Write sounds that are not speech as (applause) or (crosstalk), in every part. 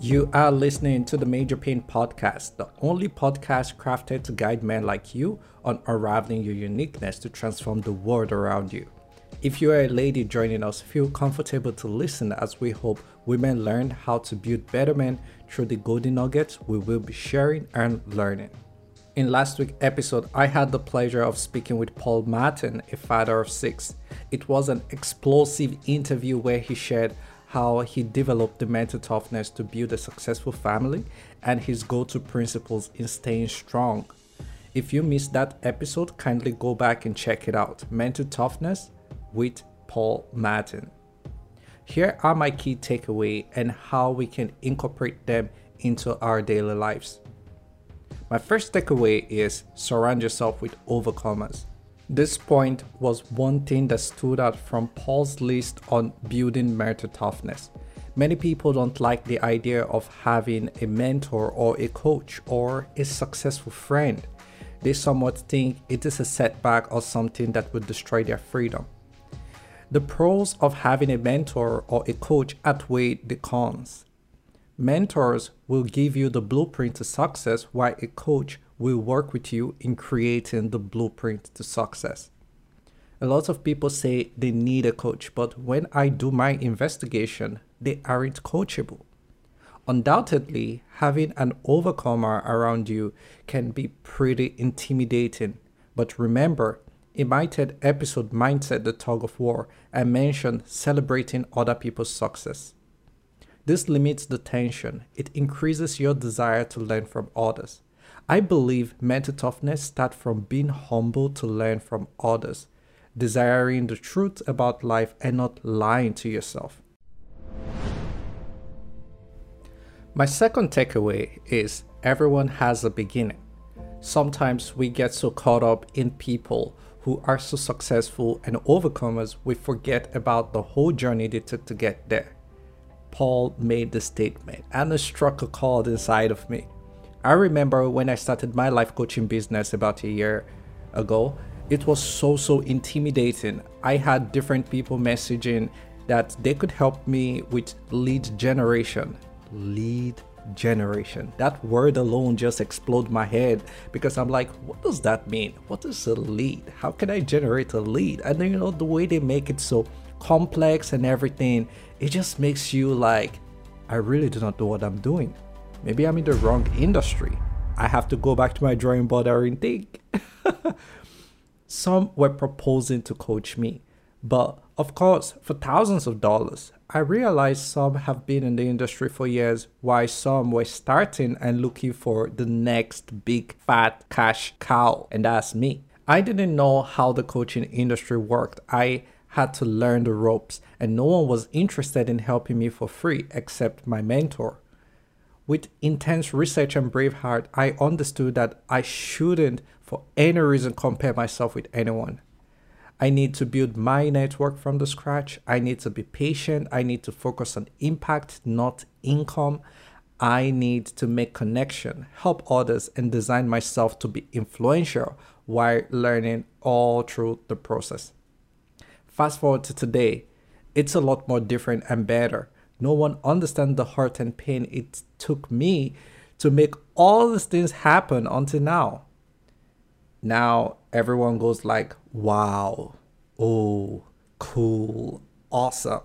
You are listening to the Major Pain Podcast, the only podcast crafted to guide men like you on unraveling your uniqueness to transform the world around you. If you are a lady joining us, feel comfortable to listen as we hope women learn how to build better men through the golden nuggets we will be sharing and learning. In last week's episode, I had the pleasure of speaking with Paul Martin, a father of six. It was an explosive interview where he shared how he developed the mental toughness to build a successful family and his go to principles in staying strong. If you missed that episode, kindly go back and check it out Mental Toughness with Paul Martin. Here are my key takeaway and how we can incorporate them into our daily lives. My first takeaway is surround yourself with overcomers. This point was one thing that stood out from Paul's list on building mental toughness. Many people don't like the idea of having a mentor or a coach or a successful friend. They somewhat think it is a setback or something that would destroy their freedom. The pros of having a mentor or a coach outweigh the cons. Mentors will give you the blueprint to success, while a coach will work with you in creating the blueprint to success. A lot of people say they need a coach, but when I do my investigation, they aren't coachable. Undoubtedly, having an overcomer around you can be pretty intimidating, but remember, in my TED episode Mindset the Tug of War, I mentioned celebrating other people's success. This limits the tension, it increases your desire to learn from others. I believe mental toughness starts from being humble to learn from others, desiring the truth about life and not lying to yourself. My second takeaway is everyone has a beginning. Sometimes we get so caught up in people who are so successful and overcomers, we forget about the whole journey they took to get there. Paul made the statement and it struck a chord inside of me. I remember when I started my life coaching business about a year ago, it was so, so intimidating. I had different people messaging that they could help me with lead generation. Lead generation. That word alone just exploded my head because I'm like, what does that mean? What is a lead? How can I generate a lead? And then, you know, the way they make it so complex and everything, it just makes you like, I really do not know what I'm doing. Maybe I'm in the wrong industry. I have to go back to my drawing board and think. (laughs) Some were proposing to coach me, but of course, for thousands of dollars. I realized some have been in the industry for years, while some were starting and looking for the next big fat cash cow, and that's me. I didn't know how the coaching industry worked. I had to learn the ropes, and no one was interested in helping me for free except my mentor. With intense research and brave heart, I understood that I shouldn't, for any reason, compare myself with anyone. I need to build my network from the scratch. I need to be patient. I need to focus on impact, not income. I need to make connection, help others, and design myself to be influential while learning all through the process. Fast forward to today, it's a lot more different and better. No one understands the hurt and pain it took me to make all these things happen until now. Now everyone goes like, wow, oh, cool, awesome.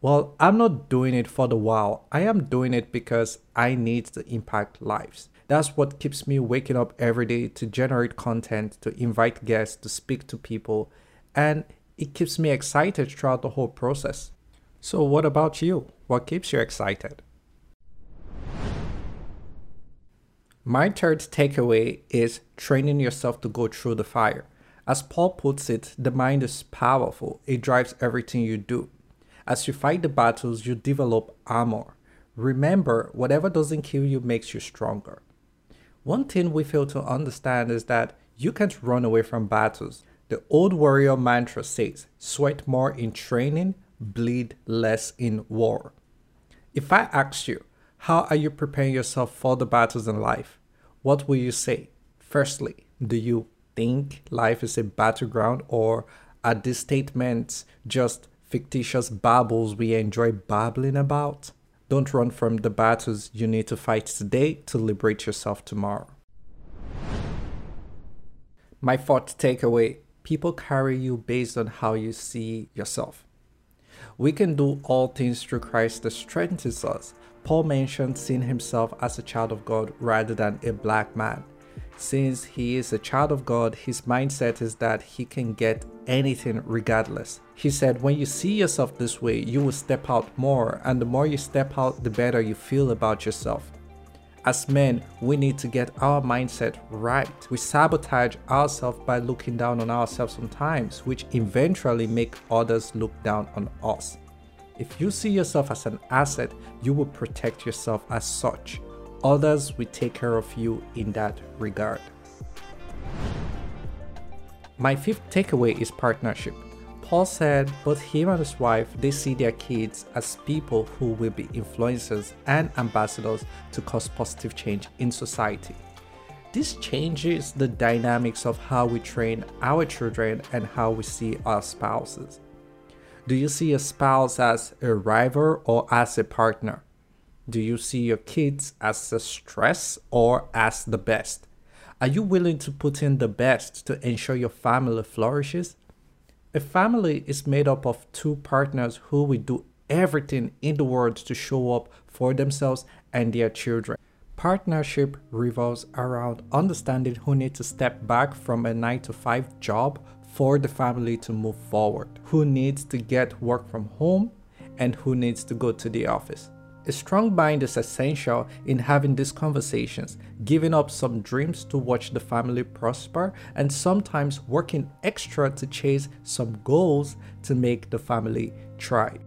Well, I'm not doing it for the wow. I am doing it because I need to impact lives. That's what keeps me waking up every day to generate content, to invite guests, to speak to people, and it keeps me excited throughout the whole process. So, what about you? What keeps you excited? My third takeaway is training yourself to go through the fire. As Paul puts it, the mind is powerful, it drives everything you do. As you fight the battles, you develop armor. Remember, whatever doesn't kill you makes you stronger. One thing we fail to understand is that you can't run away from battles. The old warrior mantra says, sweat more in training, bleed less in war. If I asked you, how are you preparing yourself for the battles in life? What will you say? Firstly, do you think life is a battleground or are these statements just fictitious babbles we enjoy babbling about? Don't run from the battles you need to fight today to liberate yourself tomorrow. My fourth takeaway people carry you based on how you see yourself. We can do all things through Christ that strengthens us. Paul mentioned seeing himself as a child of God rather than a black man. Since he is a child of God, his mindset is that he can get anything regardless. He said, When you see yourself this way, you will step out more, and the more you step out, the better you feel about yourself. As men, we need to get our mindset right. We sabotage ourselves by looking down on ourselves sometimes, which eventually make others look down on us. If you see yourself as an asset, you will protect yourself as such. Others will take care of you in that regard. My fifth takeaway is partnership. Paul said both him and his wife they see their kids as people who will be influencers and ambassadors to cause positive change in society. This changes the dynamics of how we train our children and how we see our spouses. Do you see a spouse as a rival or as a partner? Do you see your kids as a stress or as the best? Are you willing to put in the best to ensure your family flourishes? A family is made up of two partners who will do everything in the world to show up for themselves and their children. Partnership revolves around understanding who needs to step back from a 9 to 5 job for the family to move forward, who needs to get work from home, and who needs to go to the office. A strong mind is essential in having these conversations, giving up some dreams to watch the family prosper, and sometimes working extra to chase some goals to make the family thrive.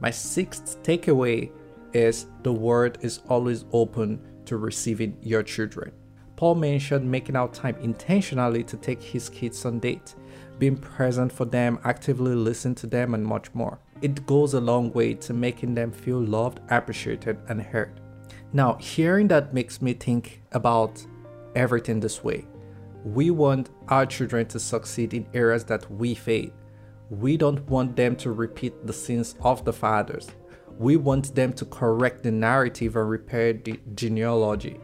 My sixth takeaway is the word is always open to receiving your children. Paul mentioned making out time intentionally to take his kids on dates, being present for them, actively listen to them, and much more it goes a long way to making them feel loved, appreciated, and heard. Now, hearing that makes me think about everything this way. We want our children to succeed in areas that we fail. We don't want them to repeat the sins of the fathers. We want them to correct the narrative and repair the genealogy.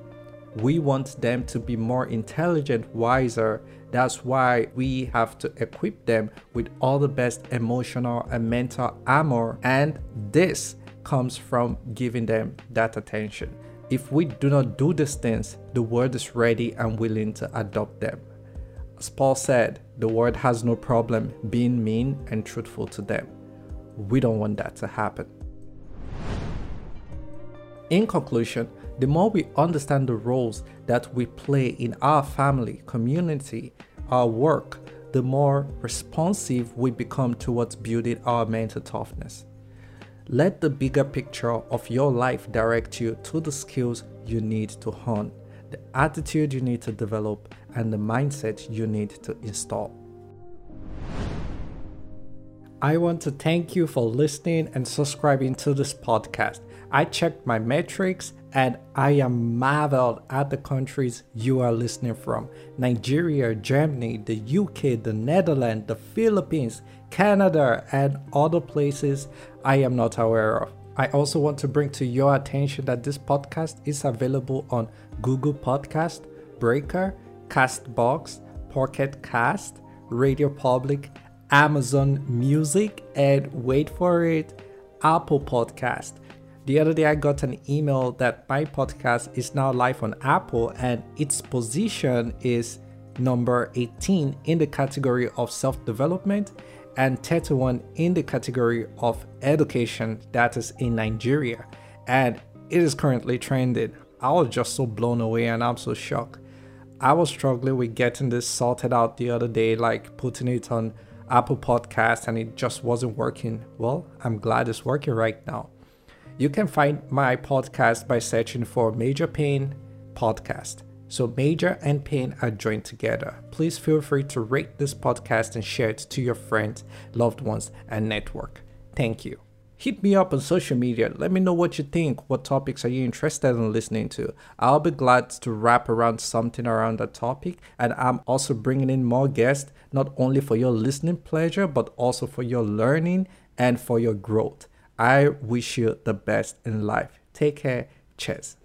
We want them to be more intelligent, wiser, that's why we have to equip them with all the best emotional and mental armor, and this comes from giving them that attention. If we do not do these things, the world is ready and willing to adopt them. As Paul said, the world has no problem being mean and truthful to them. We don't want that to happen. In conclusion, the more we understand the roles that we play in our family, community, our work, the more responsive we become towards building our mental toughness. Let the bigger picture of your life direct you to the skills you need to hone, the attitude you need to develop, and the mindset you need to install. I want to thank you for listening and subscribing to this podcast. I checked my metrics and I am marveled at the countries you are listening from Nigeria, Germany, the UK, the Netherlands, the Philippines, Canada, and other places I am not aware of. I also want to bring to your attention that this podcast is available on Google Podcast, Breaker, Castbox, Pocket Cast, Radio Public, Amazon Music, and wait for it, Apple Podcast. The other day, I got an email that my podcast is now live on Apple and its position is number 18 in the category of self development and 31 in the category of education that is in Nigeria. And it is currently trending. I was just so blown away and I'm so shocked. I was struggling with getting this sorted out the other day, like putting it on Apple Podcast, and it just wasn't working. Well, I'm glad it's working right now. You can find my podcast by searching for Major Pain Podcast. So, Major and Pain are joined together. Please feel free to rate this podcast and share it to your friends, loved ones, and network. Thank you. Hit me up on social media. Let me know what you think. What topics are you interested in listening to? I'll be glad to wrap around something around that topic. And I'm also bringing in more guests, not only for your listening pleasure, but also for your learning and for your growth. I wish you the best in life. Take care. Cheers.